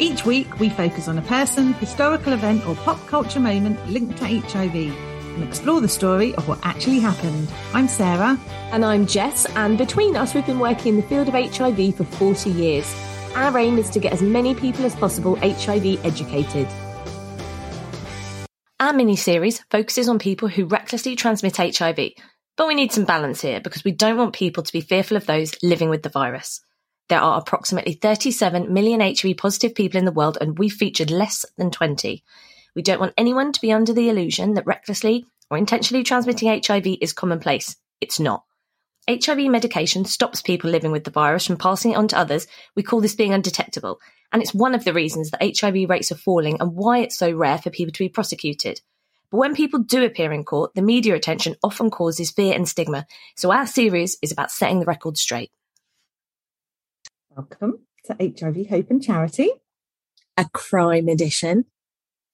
Each week, we focus on a person, historical event, or pop culture moment linked to HIV and explore the story of what actually happened. I'm Sarah. And I'm Jess, and between us, we've been working in the field of HIV for 40 years. Our aim is to get as many people as possible HIV educated. Our mini series focuses on people who recklessly transmit HIV, but we need some balance here because we don't want people to be fearful of those living with the virus. There are approximately 37 million HIV positive people in the world, and we featured less than 20. We don't want anyone to be under the illusion that recklessly or intentionally transmitting HIV is commonplace. It's not. HIV medication stops people living with the virus from passing it on to others. We call this being undetectable, and it's one of the reasons that HIV rates are falling and why it's so rare for people to be prosecuted. But when people do appear in court, the media attention often causes fear and stigma. So our series is about setting the record straight. Welcome to HIV Hope and Charity. A crime edition.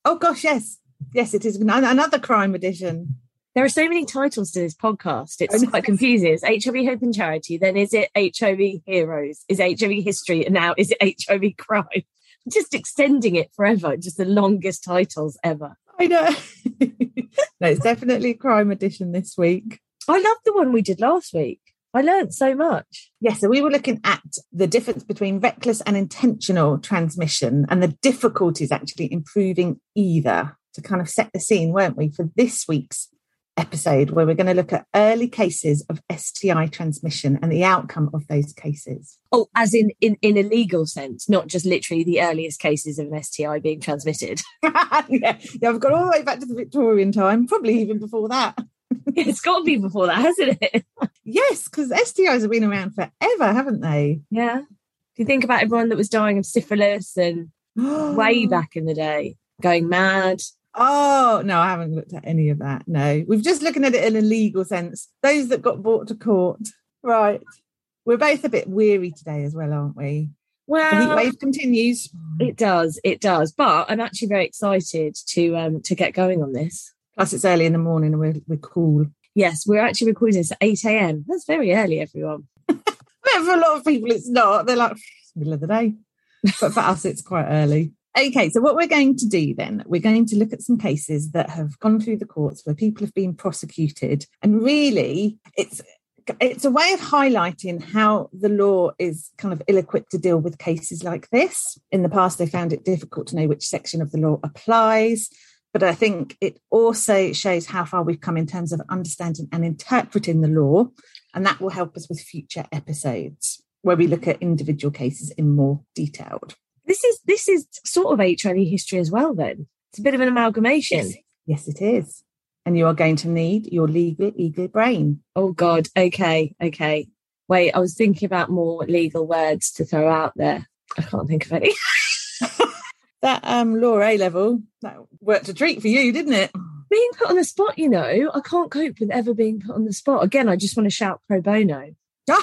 Oh, gosh, yes. Yes, it is another crime edition. There are so many titles to this podcast. It's quite confusing. It's HIV Hope and Charity. Then is it HIV Heroes? Is HIV History? And now is it HIV Crime? Just extending it forever. Just the longest titles ever. I know. no, it's definitely a crime edition this week. I love the one we did last week. I learned so much. Yes, so we were looking at the difference between reckless and intentional transmission and the difficulties actually improving either to kind of set the scene, weren't we, for this week's episode, where we're going to look at early cases of STI transmission and the outcome of those cases. Oh, as in, in in a legal sense, not just literally the earliest cases of an STI being transmitted. yeah, yeah, I've got all the way back to the Victorian time, probably even before that. it's got to be before that, hasn't it? Yes, because STIs have been around forever, haven't they? Yeah. If you think about everyone that was dying of syphilis and way back in the day, going mad. Oh, no, I haven't looked at any of that. No, we're just looking at it in a legal sense. Those that got brought to court. Right. We're both a bit weary today as well, aren't we? Well, the heat wave continues. it does, it does. But I'm actually very excited to um to get going on this. Plus, it's early in the morning and we're, we're cool. Yes, we're actually recording this at 8 a.m. That's very early, everyone. But for a lot of people, it's not. They're like, "It's middle of the day. But for us, it's quite early. Okay, so what we're going to do then, we're going to look at some cases that have gone through the courts where people have been prosecuted. And really, it's it's a way of highlighting how the law is kind of ill-equipped to deal with cases like this. In the past, they found it difficult to know which section of the law applies. But I think it also shows how far we've come in terms of understanding and interpreting the law. And that will help us with future episodes where we look at individual cases in more detailed. This is this is sort of HIV history as well, then. It's a bit of an amalgamation. Yes, it is. And you are going to need your legal eager brain. Oh God. Okay. Okay. Wait, I was thinking about more legal words to throw out there. I can't think of any. that um law A level that worked a treat for you, didn't it? Being put on the spot, you know, I can't cope with ever being put on the spot. Again, I just want to shout pro bono.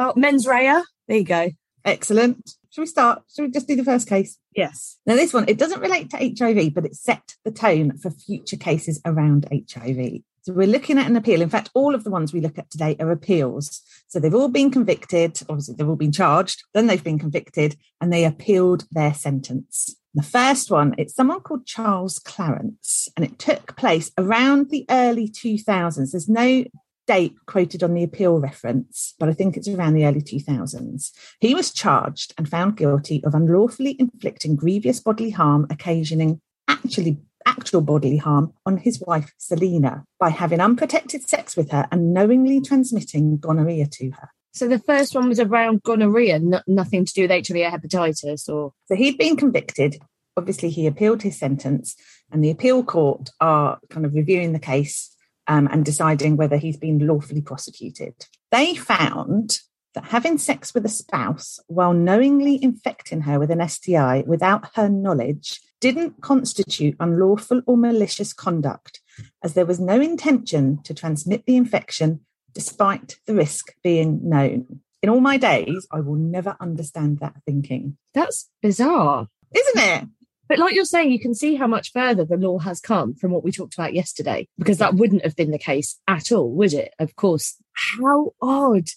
Oh, mens rea. There you go. Excellent. Shall we start? Shall we just do the first case? Yes. Now, this one, it doesn't relate to HIV, but it set the tone for future cases around HIV. So we're looking at an appeal. In fact, all of the ones we look at today are appeals. So they've all been convicted. Obviously, they've all been charged. Then they've been convicted and they appealed their sentence. The first one, it's someone called Charles Clarence, and it took place around the early 2000s. There's no date quoted on the appeal reference, but I think it's around the early 2000s. He was charged and found guilty of unlawfully inflicting grievous bodily harm, occasioning actually actual bodily harm on his wife Selina by having unprotected sex with her and knowingly transmitting gonorrhea to her. So the first one was around gonorrhea, nothing to do with HIV or hepatitis, or So he'd been convicted. Obviously, he appealed his sentence, and the appeal court are kind of reviewing the case um, and deciding whether he's been lawfully prosecuted. They found that having sex with a spouse while knowingly infecting her with an STI without her knowledge didn't constitute unlawful or malicious conduct, as there was no intention to transmit the infection despite the risk being known. In all my days, I will never understand that thinking. that's bizarre. Isn't it? But like you're saying, you can see how much further the law has come from what we talked about yesterday, because that wouldn't have been the case at all, would it? Of course. How odd.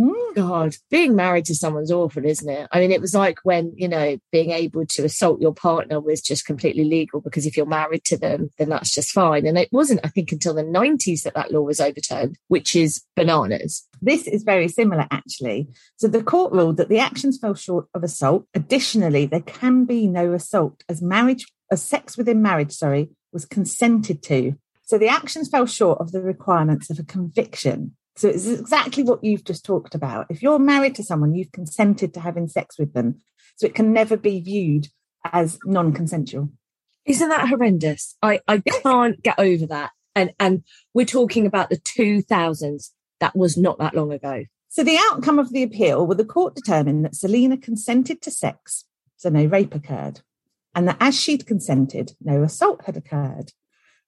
Mm. God, being married to someone's awful, isn't it? I mean, it was like when, you know, being able to assault your partner was just completely legal because if you're married to them, then that's just fine. And it wasn't, I think, until the 90s that that law was overturned, which is bananas. This is very similar, actually. So the court ruled that the actions fell short of assault. Additionally, there can be no assault as marriage, as sex within marriage, sorry, was consented to. So the actions fell short of the requirements of a conviction. So it's exactly what you've just talked about. If you're married to someone, you've consented to having sex with them. So it can never be viewed as non-consensual. Isn't that horrendous? I, I can't get over that. And and we're talking about the 2000s. That was not that long ago. So the outcome of the appeal, well, the court determined that Selena consented to sex, so no rape occurred, and that as she'd consented, no assault had occurred.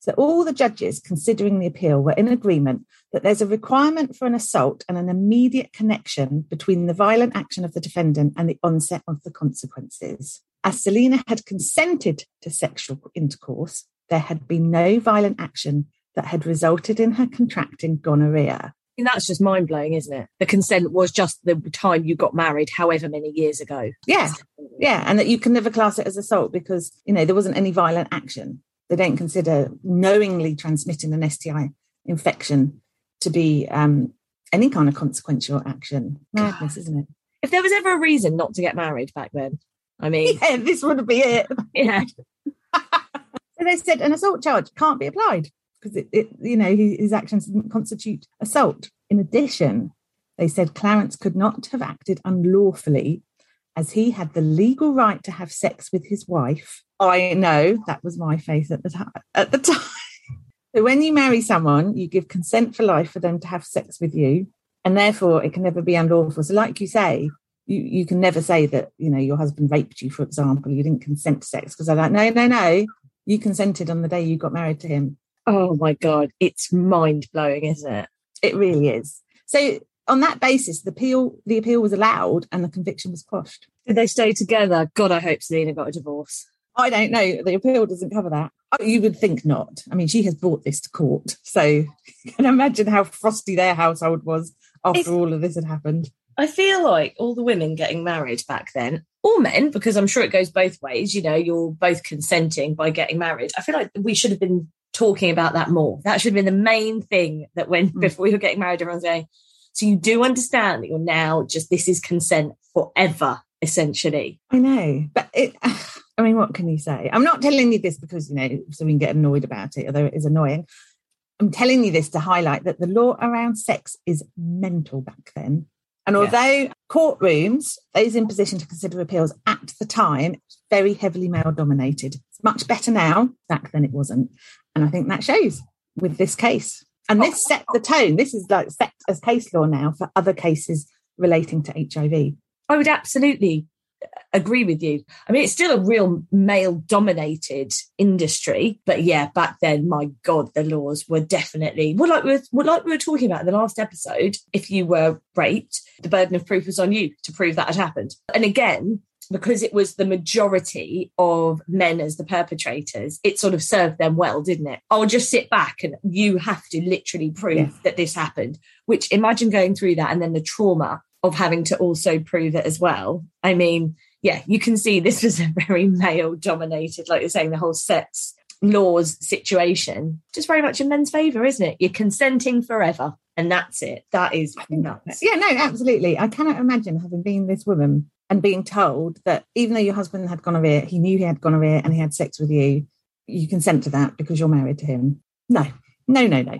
So all the judges considering the appeal were in agreement that there's a requirement for an assault and an immediate connection between the violent action of the defendant and the onset of the consequences. As Selina had consented to sexual intercourse, there had been no violent action that had resulted in her contracting gonorrhea. And that's just mind blowing, isn't it? The consent was just the time you got married, however many years ago. Yeah, yeah, and that you can never class it as assault because you know there wasn't any violent action. They don't consider knowingly transmitting an STI infection to be um, any kind of consequential action. Madness, isn't it? If there was ever a reason not to get married back then, I mean, Yeah, this would be it. yeah. So they said an assault charge can't be applied because it, it, you know, his, his actions didn't constitute assault. In addition, they said Clarence could not have acted unlawfully as he had the legal right to have sex with his wife. I know that was my faith at the time. At the time. So when you marry someone, you give consent for life for them to have sex with you, and therefore it can never be unlawful. So, like you say, you, you can never say that you know your husband raped you, for example. You didn't consent to sex because they're like, no, no, no, you consented on the day you got married to him. Oh my God. It's mind blowing, isn't it? It really is. So on that basis, the appeal the appeal was allowed and the conviction was quashed. Did they stay together? God, I hope Selena got a divorce. I don't know. The appeal doesn't cover that. Oh, You would think not. I mean, she has brought this to court, so you can imagine how frosty their household was after If- all of this had happened. I feel like all the women getting married back then, or men, because I'm sure it goes both ways, you know, you're both consenting by getting married. I feel like we should have been talking about that more. That should have been the main thing that when Mm. before you're getting married, everyone's going, so you do understand that you're now just this is consent forever, essentially. I know, but it. I mean, what can you say? I'm not telling you this because you know, so we can get annoyed about it, although it is annoying. I'm telling you this to highlight that the law around sex is mental back then. And although courtrooms, those in position to consider appeals at the time, very heavily male dominated. It's much better now. Back then it wasn't. And I think that shows with this case. And this oh. set the tone. This is like set as case law now for other cases relating to HIV. I would absolutely uh, agree with you. I mean, it's still a real male dominated industry, but yeah, back then, my God, the laws were definitely well, like we were, like we were talking about in the last episode. If you were raped, the burden of proof was on you to prove that had happened. And again, because it was the majority of men as the perpetrators, it sort of served them well, didn't it? I'll just sit back and you have to literally prove yeah. that this happened. Which imagine going through that and then the trauma of having to also prove it as well. I mean, yeah, you can see this was a very male dominated, like you're saying, the whole sex laws situation, just very much in men's favour, isn't it? You're consenting forever. And that's it. That is nuts. Yeah, no, absolutely. I cannot imagine having been this woman and being told that even though your husband had gonorrhea, he knew he had gonorrhea and he had sex with you, you consent to that because you're married to him. No, no, no, no.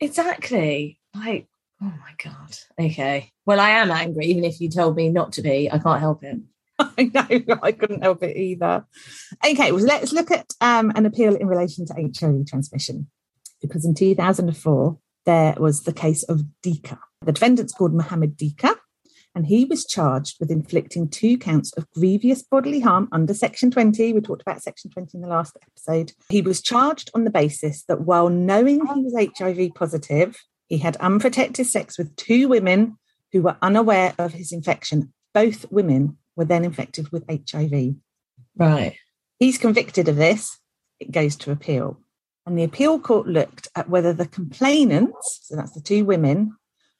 Exactly. Like, oh my God. Okay. Well, I am angry, even if you told me not to be. I can't help it. I know, I couldn't help it either. Okay, well, let's look at um, an appeal in relation to HIV transmission. Because in 2004, there was the case of Dica. The defendant's called Mohammed Dica and he was charged with inflicting two counts of grievous bodily harm under Section 20. We talked about Section 20 in the last episode. He was charged on the basis that while knowing he was HIV positive, he had unprotected sex with two women who were unaware of his infection. Both women were then infected with HIV. Right. He's convicted of this. It goes to appeal. And the appeal court looked at whether the complainants, so that's the two women,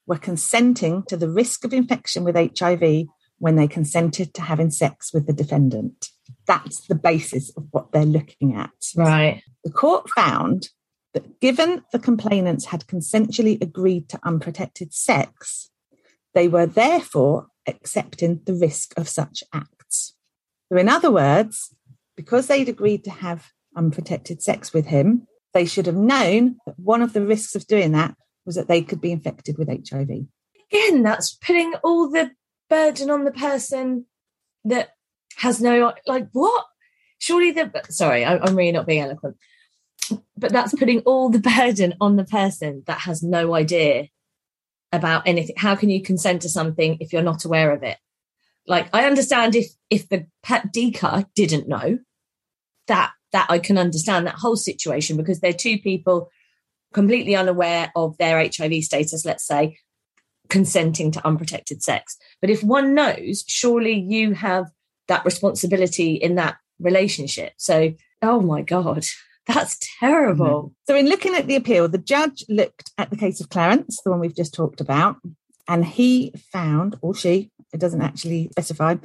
were consenting to the risk of infection with HIV when they consented to having sex with the defendant. That's the basis of what they're looking at. Right. The court found that given the complainants had consensually agreed to unprotected sex, they were therefore accepting the risk of such acts. So, in other words, because they'd agreed to have unprotected sex with him, they should have known that one of the risks of doing that was that they could be infected with HIV. Again, that's putting all the burden on the person that has no, like, what? Surely the, sorry, I'm really not being eloquent, but that's putting all the burden on the person that has no idea about anything. How can you consent to something if you're not aware of it? Like, I understand if if the pet Dica didn't know that that I can understand that whole situation because they're two people completely unaware of their HIV status, let's say, consenting to unprotected sex. But if one knows, surely you have that responsibility in that relationship. So, oh my God, that's terrible. Mm-hmm. So, in looking at the appeal, the judge looked at the case of Clarence, the one we've just talked about, and he found, or she, it doesn't actually specify,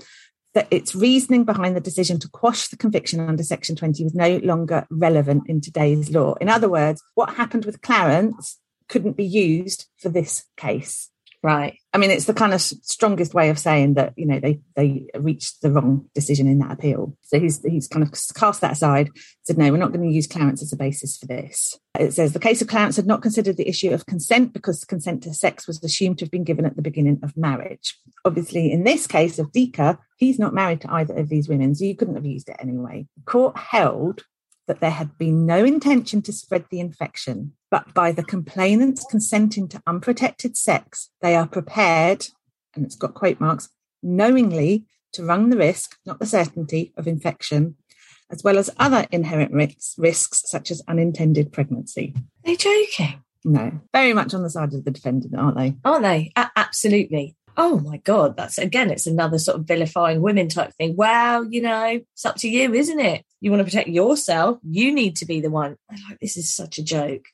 that its reasoning behind the decision to quash the conviction under Section 20 was no longer relevant in today's law. In other words, what happened with Clarence couldn't be used for this case. Right. I mean, it's the kind of strongest way of saying that you know they they reached the wrong decision in that appeal. So he's he's kind of cast that aside. Said no, we're not going to use Clarence as a basis for this. It says the case of Clarence had not considered the issue of consent because consent to sex was assumed to have been given at the beginning of marriage. Obviously, in this case of Dica, he's not married to either of these women, so you couldn't have used it anyway. Court held that there had been no intention to spread the infection, but by the complainants consenting to unprotected sex, they are prepared, and it's got quote marks, knowingly to run the risk, not the certainty, of infection, as well as other inherent risks, risks such as unintended pregnancy. They're they joking? No, very much on the side of the defendant, aren't they? Aren't they? A- absolutely oh my god that's again it's another sort of vilifying women type thing well you know it's up to you isn't it you want to protect yourself you need to be the one like this is such a joke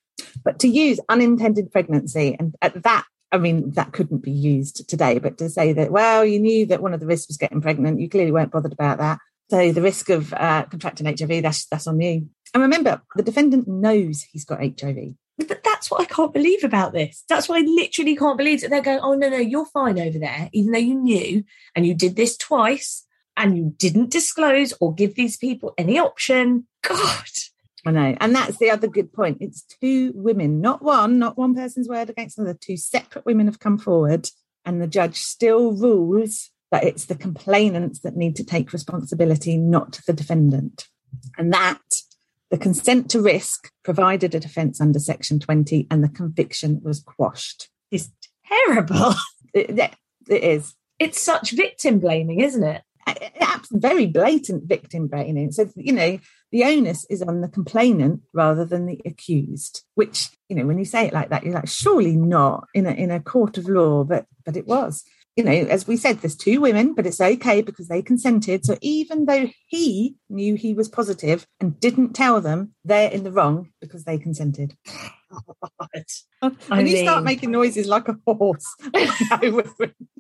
but to use unintended pregnancy and at that I mean, that couldn't be used today, but to say that, well, you knew that one of the risks was getting pregnant, you clearly weren't bothered about that. So the risk of uh, contracting HIV, that's that's on you. And remember, the defendant knows he's got HIV. But that's what I can't believe about this. That's why I literally can't believe that they're going, oh, no, no, you're fine over there, even though you knew and you did this twice and you didn't disclose or give these people any option. God. I know. And that's the other good point. It's two women, not one, not one person's word against another. Two separate women have come forward, and the judge still rules that it's the complainants that need to take responsibility, not the defendant. And that the consent to risk provided a defence under Section 20 and the conviction was quashed. It's terrible. It, it is. It's such victim blaming, isn't it? Very blatant victim blaming. So, you know, the onus is on the complainant rather than the accused, which, you know, when you say it like that, you're like, surely not in a, in a court of law, but, but it was. You know, as we said, there's two women, but it's okay because they consented. So even though he knew he was positive and didn't tell them, they're in the wrong because they consented. God. and you start making noises like a horse. I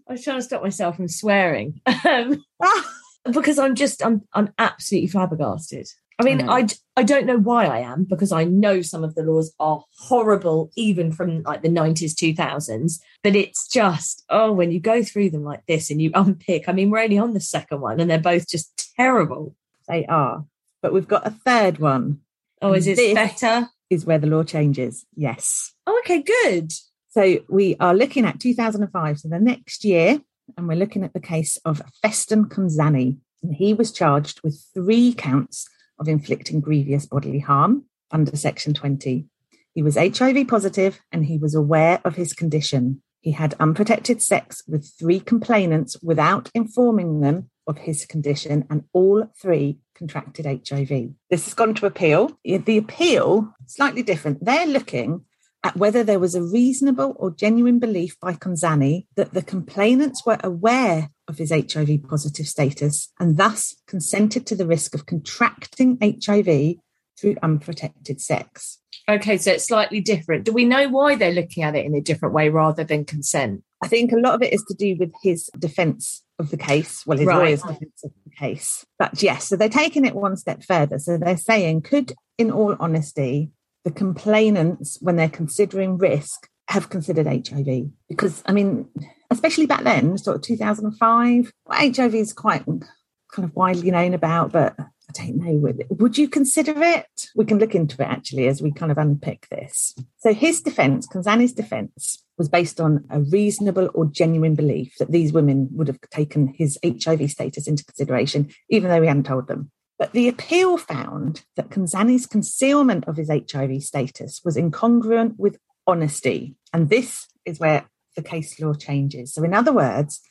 was trying to stop myself from swearing um, because I'm just I'm I'm absolutely flabbergasted. I mean, I, I, I don't know why I am because I know some of the laws are horrible, even from like the 90s, 2000s. But it's just, oh, when you go through them like this and you unpick, I mean, we're only on the second one and they're both just terrible. They are. But we've got a third one. Oh, is it better? Is where the law changes. Yes. Oh, okay, good. So we are looking at 2005, so the next year, and we're looking at the case of Feston Konzani. And he was charged with three counts of inflicting grievous bodily harm under Section 20. He was HIV positive and he was aware of his condition. He had unprotected sex with three complainants without informing them of his condition, and all three contracted HIV. This has gone to appeal. The appeal, slightly different. They're looking at whether there was a reasonable or genuine belief by Konzani that the complainants were aware of his HIV positive status and thus consented to the risk of contracting HIV through unprotected sex. Okay, so it's slightly different. Do we know why they're looking at it in a different way rather than consent? I think a lot of it is to do with his defence of the case, well, his right. lawyer's defence of the case. But yes, so they're taking it one step further. So they're saying, could, in all honesty, the complainants, when they're considering risk, have considered HIV? Because, I mean, especially back then, sort of 2005, HIV is quite kind of widely known about, but don't know. Would you consider it? We can look into it actually as we kind of unpick this. So his defense, Konzani's defense, was based on a reasonable or genuine belief that these women would have taken his HIV status into consideration, even though he hadn't told them. But the appeal found that Konzani's concealment of his HIV status was incongruent with honesty. And this is where the case law changes. So, in other words,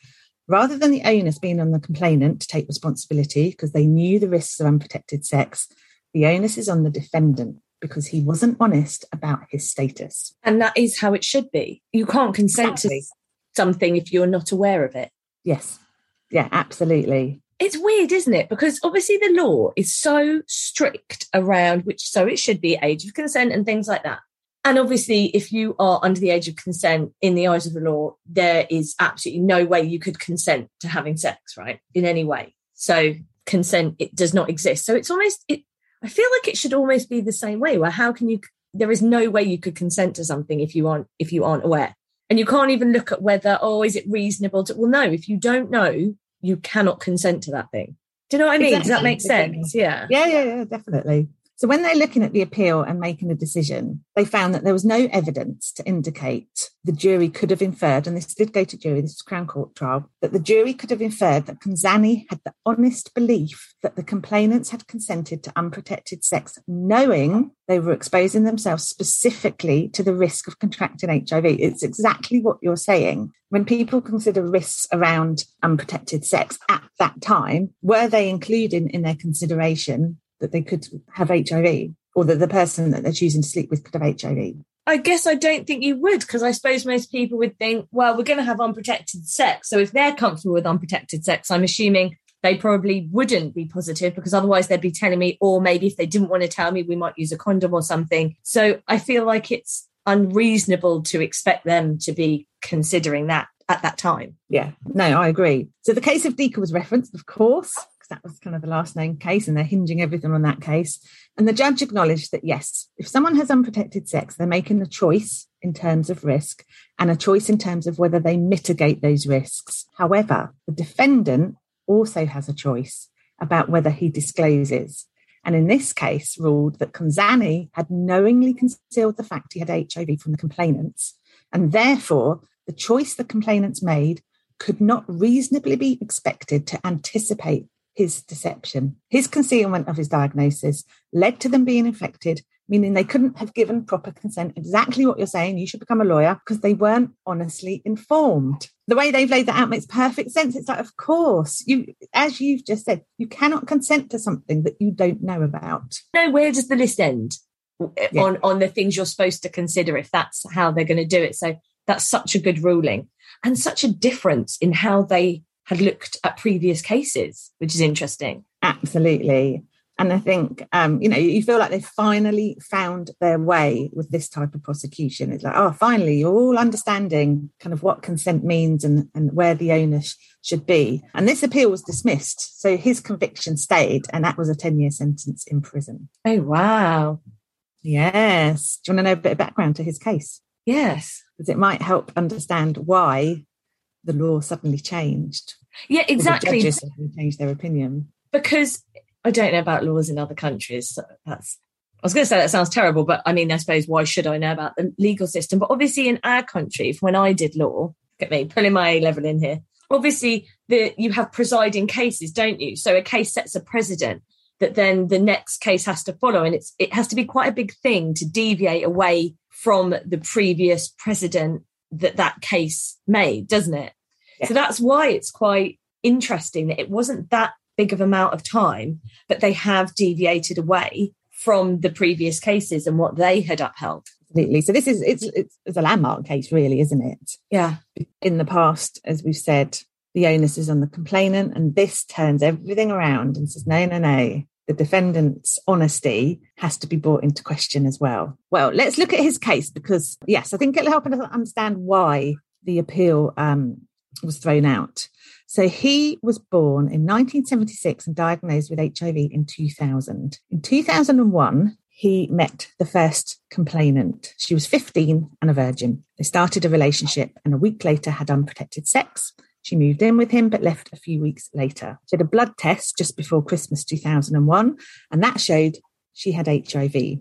rather than the onus being on the complainant to take responsibility because they knew the risks of unprotected sex, the onus is on the defendant because he wasn't honest about his status. And that is how it should be. You can't consent exactly. to something if you're not aware of it. Yes. Yeah, absolutely. It's weird, isn't it? Because obviously the law is so strict around which, so it should be age of consent and things like that. And obviously, if you are under the age of consent in the eyes of the law, there is absolutely no way you could consent to having sex, right? In any way. So consent, it does not exist. So it's almost, it, I feel like it should almost be the same way where how can you, there is no way you could consent to something if you aren't, if you aren't aware. And you can't even look at whether, oh, is it reasonable to, well, no, if you don't know, you cannot consent to that thing. Do you know what I mean? Exactly. Does that make sense? Yeah. Yeah, yeah, yeah, definitely. So when they're looking at the appeal and making a decision, they found that there was no evidence to indicate the jury could have inferred, and this did go to jury, this was Crown Court trial, that the jury could have inferred that Konzani had the honest belief that the complainants had consented to unprotected sex, knowing they were exposing themselves specifically to the risk of contracting HIV. It's exactly what you're saying. When people consider risks around unprotected sex at that time, were they including in their consideration that they could have HIV or that the person that they're choosing to sleep with could have HIV? I guess I don't think you would, because I suppose most people would think, well, we're going to have unprotected sex. So if they're comfortable with unprotected sex, I'm assuming they probably wouldn't be positive because otherwise they'd be telling me, or maybe if they didn't want to tell me, we might use a condom or something. So I feel like it's unreasonable to expect them to be considering that at that time. Yeah, no, I agree. So the case of Dica was referenced, of course that was kind of the last known case and they're hinging everything on that case. And the judge acknowledged that yes, if someone has unprotected sex, they're making a choice in terms of risk and a choice in terms of whether they mitigate those risks. However, the defendant also has a choice about whether he discloses. And in this case, ruled that Konzani had knowingly concealed the fact he had HIV from the complainants. And therefore, the choice the complainants made could not reasonably be expected to anticipate his deception. His concealment of his diagnosis led to them being infected meaning they couldn't have given proper consent. Exactly what you're saying. You should become a lawyer because they weren't honestly informed. The way they've laid that out makes perfect sense. It's like, of course, you, as you've just said, you cannot consent to something that you don't know about. No, where does the list end eh, Yeah. on on the things you're supposed to consider if that's how they're going to do it? So that's such a good ruling and such a difference in how they had looked at previous cases, which is interesting. Absolutely. And I think, um, you know, you feel like they've finally found their way with this type of prosecution. It's like, oh, finally, you're all understanding kind of what consent means and, and where the onus should be. And this appeal was dismissed. So his conviction stayed, and that was a 10 year sentence in prison. Oh wow, Yes. Do you want to know a bit of background to his case? yes, Because it might help understand why the law suddenly changed. yeah, exactly. judges suddenly changed their opinion. because I don't know about laws in other countries. So that's I was going to say that sounds terrible, but I mean, I suppose why should I know about the legal system? But obviously, in our country, when I did law, look at me pulling my A level in here. Obviously, the you have presiding cases, don't you? So a case sets a precedent that then the next case has to follow, and it's it has to be quite a big thing to deviate away from the previous precedent that that case made, doesn't it? Yeah. So that's why it's quite interesting that it wasn't that big of amount of time, but they have deviated away from the previous cases and what they had upheld. Absolutely. So this is it's, it's it's a landmark case, really, isn't it? Yeah. In the past, as we've said, the onus is on the complainant, and this turns everything around and says, no, no, no. The defendant's honesty has to be brought into question as well. Well, let's look at his case because, yes, I think it'll help us understand why the appeal um, was thrown out. So he was born in 1976 and diagnosed with HIV in 2000. In 2001, he met the first complainant. She was 15 and a virgin. They started a relationship and a week later had unprotected sex. She moved in with him but left a few weeks later. She a blood test just before Christmas 2001 and that showed she had HIV.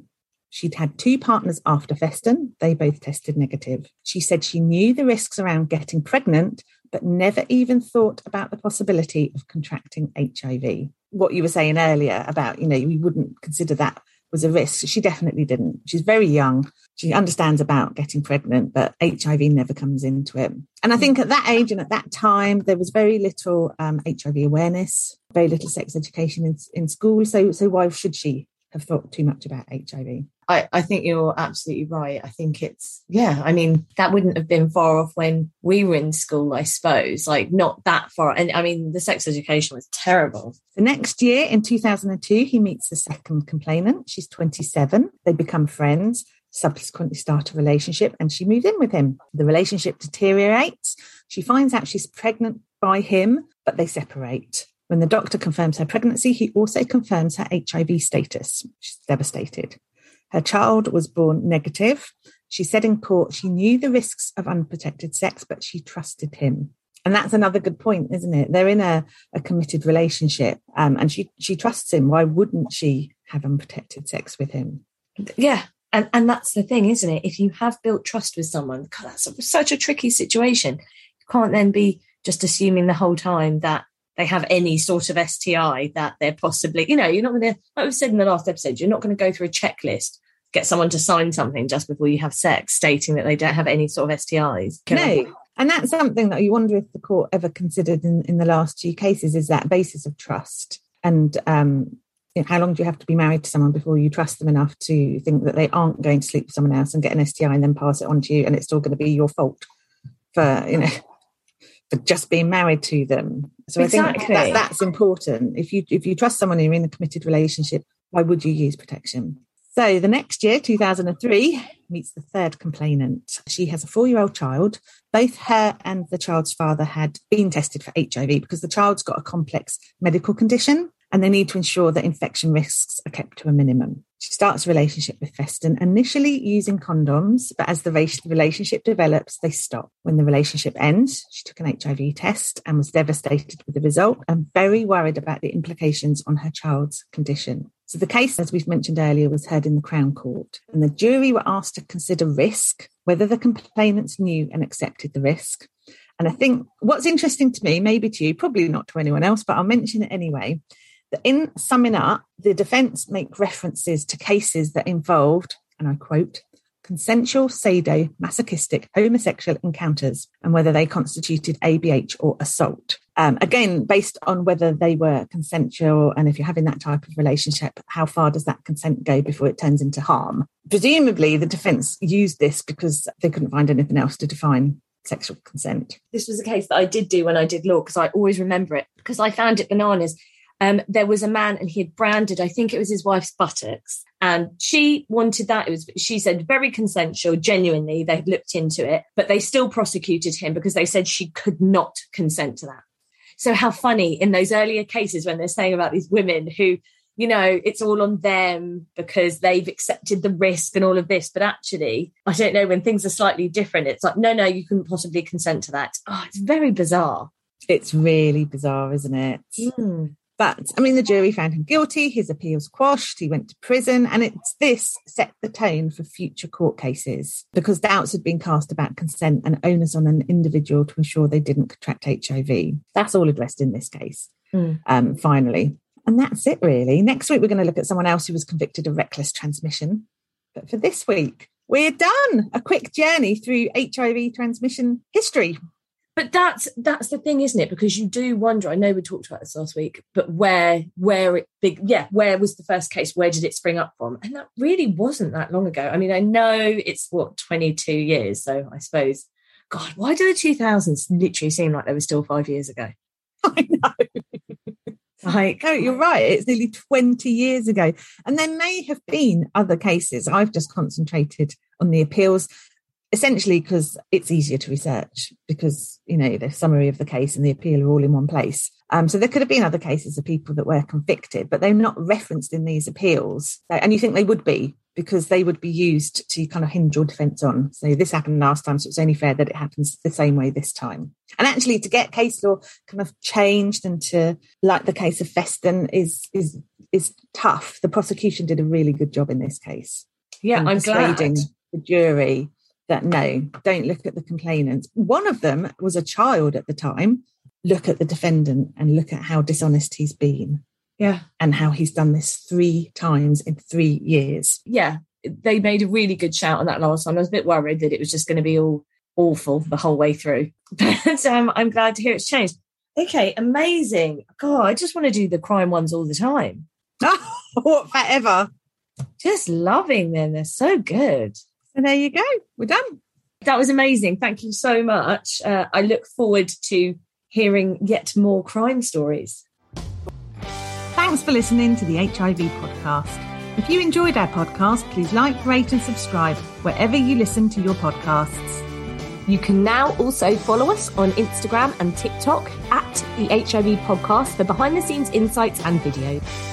She'd had two partners after Feston. They both tested negative. She said she knew the risks around getting pregnant, but never even thought about the possibility of contracting HIV. What you were saying earlier about, you know, you wouldn't consider that was a risk. She definitely didn't. She's very young. She understands about getting pregnant, but HIV never comes into it. And I think at that age and at that time, there was very little um, HIV awareness, very little sex education in, in school. So, so why should she have thought too much about HIV? I, I think you're absolutely right. I think it's, yeah, I mean, that wouldn't have been far off when we were in school, I suppose, like not that far. And I mean, the sex education was terrible. The next year, in 2002, he meets the second complainant. She's 27. They become friends, subsequently start a relationship, and she moves in with him. The relationship deteriorates. She finds out she's pregnant by him, but they separate. When the doctor confirms her pregnancy, he also confirms her HIV status. She's devastated. Her child was born negative. She said in court she knew the risks of unprotected sex, but she trusted him. And that's another good point, isn't it? They're in a, a committed relationship um, and she, she trusts him. Why wouldn't she have unprotected sex with him? Yeah. And, and that's the thing, isn't it? If you have built trust with someone, God, that's such a tricky situation. You can't then be just assuming the whole time that they have any sort of STI that they're possibly, you know, you're not going to, like we said in the last episode, you're not going to go through a checklist, get someone to sign something just before you have sex stating that they don't have any sort of STIs. Can I- No. And that's something that you wonder if the court ever considered in, in the last two cases is that basis of trust. And um, you know, how long do you have to be married to someone before you trust them enough to think that they aren't going to sleep with someone else and get an STI and then pass it on to you and it's still going to be your fault for, you know, for just being married to them. So I think Exactly. that, that's important. If you if you trust someone and you're in a committed relationship, why would you use protection? So the next year, 2003, meets the third complainant. She has a four year old child. Both her and the child's father had been tested for HIV because the child's got a complex medical condition and they need to ensure that infection risks are kept to a minimum. She starts a relationship with Feston, initially using condoms, but as the relationship develops, they stop. When the relationship ends, she took an HIV test and was devastated with the result and very worried about the implications on her child's condition. So the case, as we've mentioned earlier, was heard in the Crown Court, and the jury were asked to consider risk, whether the complainants knew and accepted the risk. And I think what's interesting to me, maybe to you, probably not to anyone else, but I'll mention it anyway. In summing up, the defence make references to cases that involved, and I quote, consensual sado masochistic homosexual encounters and whether they constituted ABH or assault. Um, again, based on whether they were consensual and if you're having that type of relationship, how far does that consent go before it turns into harm? Presumably, the defence used this because they couldn't find anything else to define sexual consent. This was a case that I did do when I did law because I always remember it because I found it bananas. Um, there was a man and he had branded, I think it was his wife's buttocks, and she wanted that. It was, she said, very consensual, genuinely. They looked into it, but they still prosecuted him because they said she could not consent to that. So, how funny in those earlier cases when they're saying about these women who, you know, it's all on them because they've accepted the risk and all of this. But actually, I don't know, when things are slightly different, it's like, no, no, you couldn't possibly consent to that. Oh, it's very bizarre. It's really bizarre, isn't it? Mm. But I mean, the jury found him guilty, his appeals quashed, he went to prison, and it's this set the tone for future court cases because doubts had been cast about consent and onus on an individual to ensure they didn't contract HIV. That's all addressed in this case, Mm. um, finally. And that's it, really. Next week, we're going to look at someone else who was convicted of reckless transmission. But for this week, we're done. A quick journey through HIV transmission history. But that's that's the thing, isn't it? Because you do wonder. I know we talked about this last week, but where where it big yeah, where was the first case? Where did it spring up from? And that really wasn't that long ago. I mean, I know it's what twenty two years, so I suppose. God, why do the two thousands literally seem like they were still five years ago? I know. Like, No, you're right. It's nearly 20 years ago. And there may have been other cases. I've just concentrated on the appeals, essentially because it's easier to research because, you know, the summary of the case and the appeal are all in one place. Um, so there could have been other cases of people that were convicted, but they're not referenced in these appeals. And you think they would be because they would be used to kind of hinge your defence on. So this happened last time, so it's only fair that it happens the same way this time. And actually, to get case law kind of changed and to like the case of Feston is is is tough. The prosecution did a really good job in this case. yeah, I'm glad. the jury that no, don't look at the complainants. One of them was a child at the time. Look at the defendant and look at how dishonest he's been Yeah, and how he's done this three times in three years. yeah, they made a really good shout on that last one. I was a bit worried that it was just going to be all awful the whole way through, but um, I'm glad to hear it's changed. Okay, amazing. God, I just want to do the crime ones all the time. what forever. Just loving them. They're so good. So there you go. We're done. That was amazing. Thank you so much. Uh, I look forward to hearing yet more crime stories. Thanks for listening to the HIV podcast. If you enjoyed our podcast, please like, rate, and subscribe wherever you listen to your podcasts. You can now also follow us on Instagram and TikTok at the HIV podcast for behind the scenes insights and videos.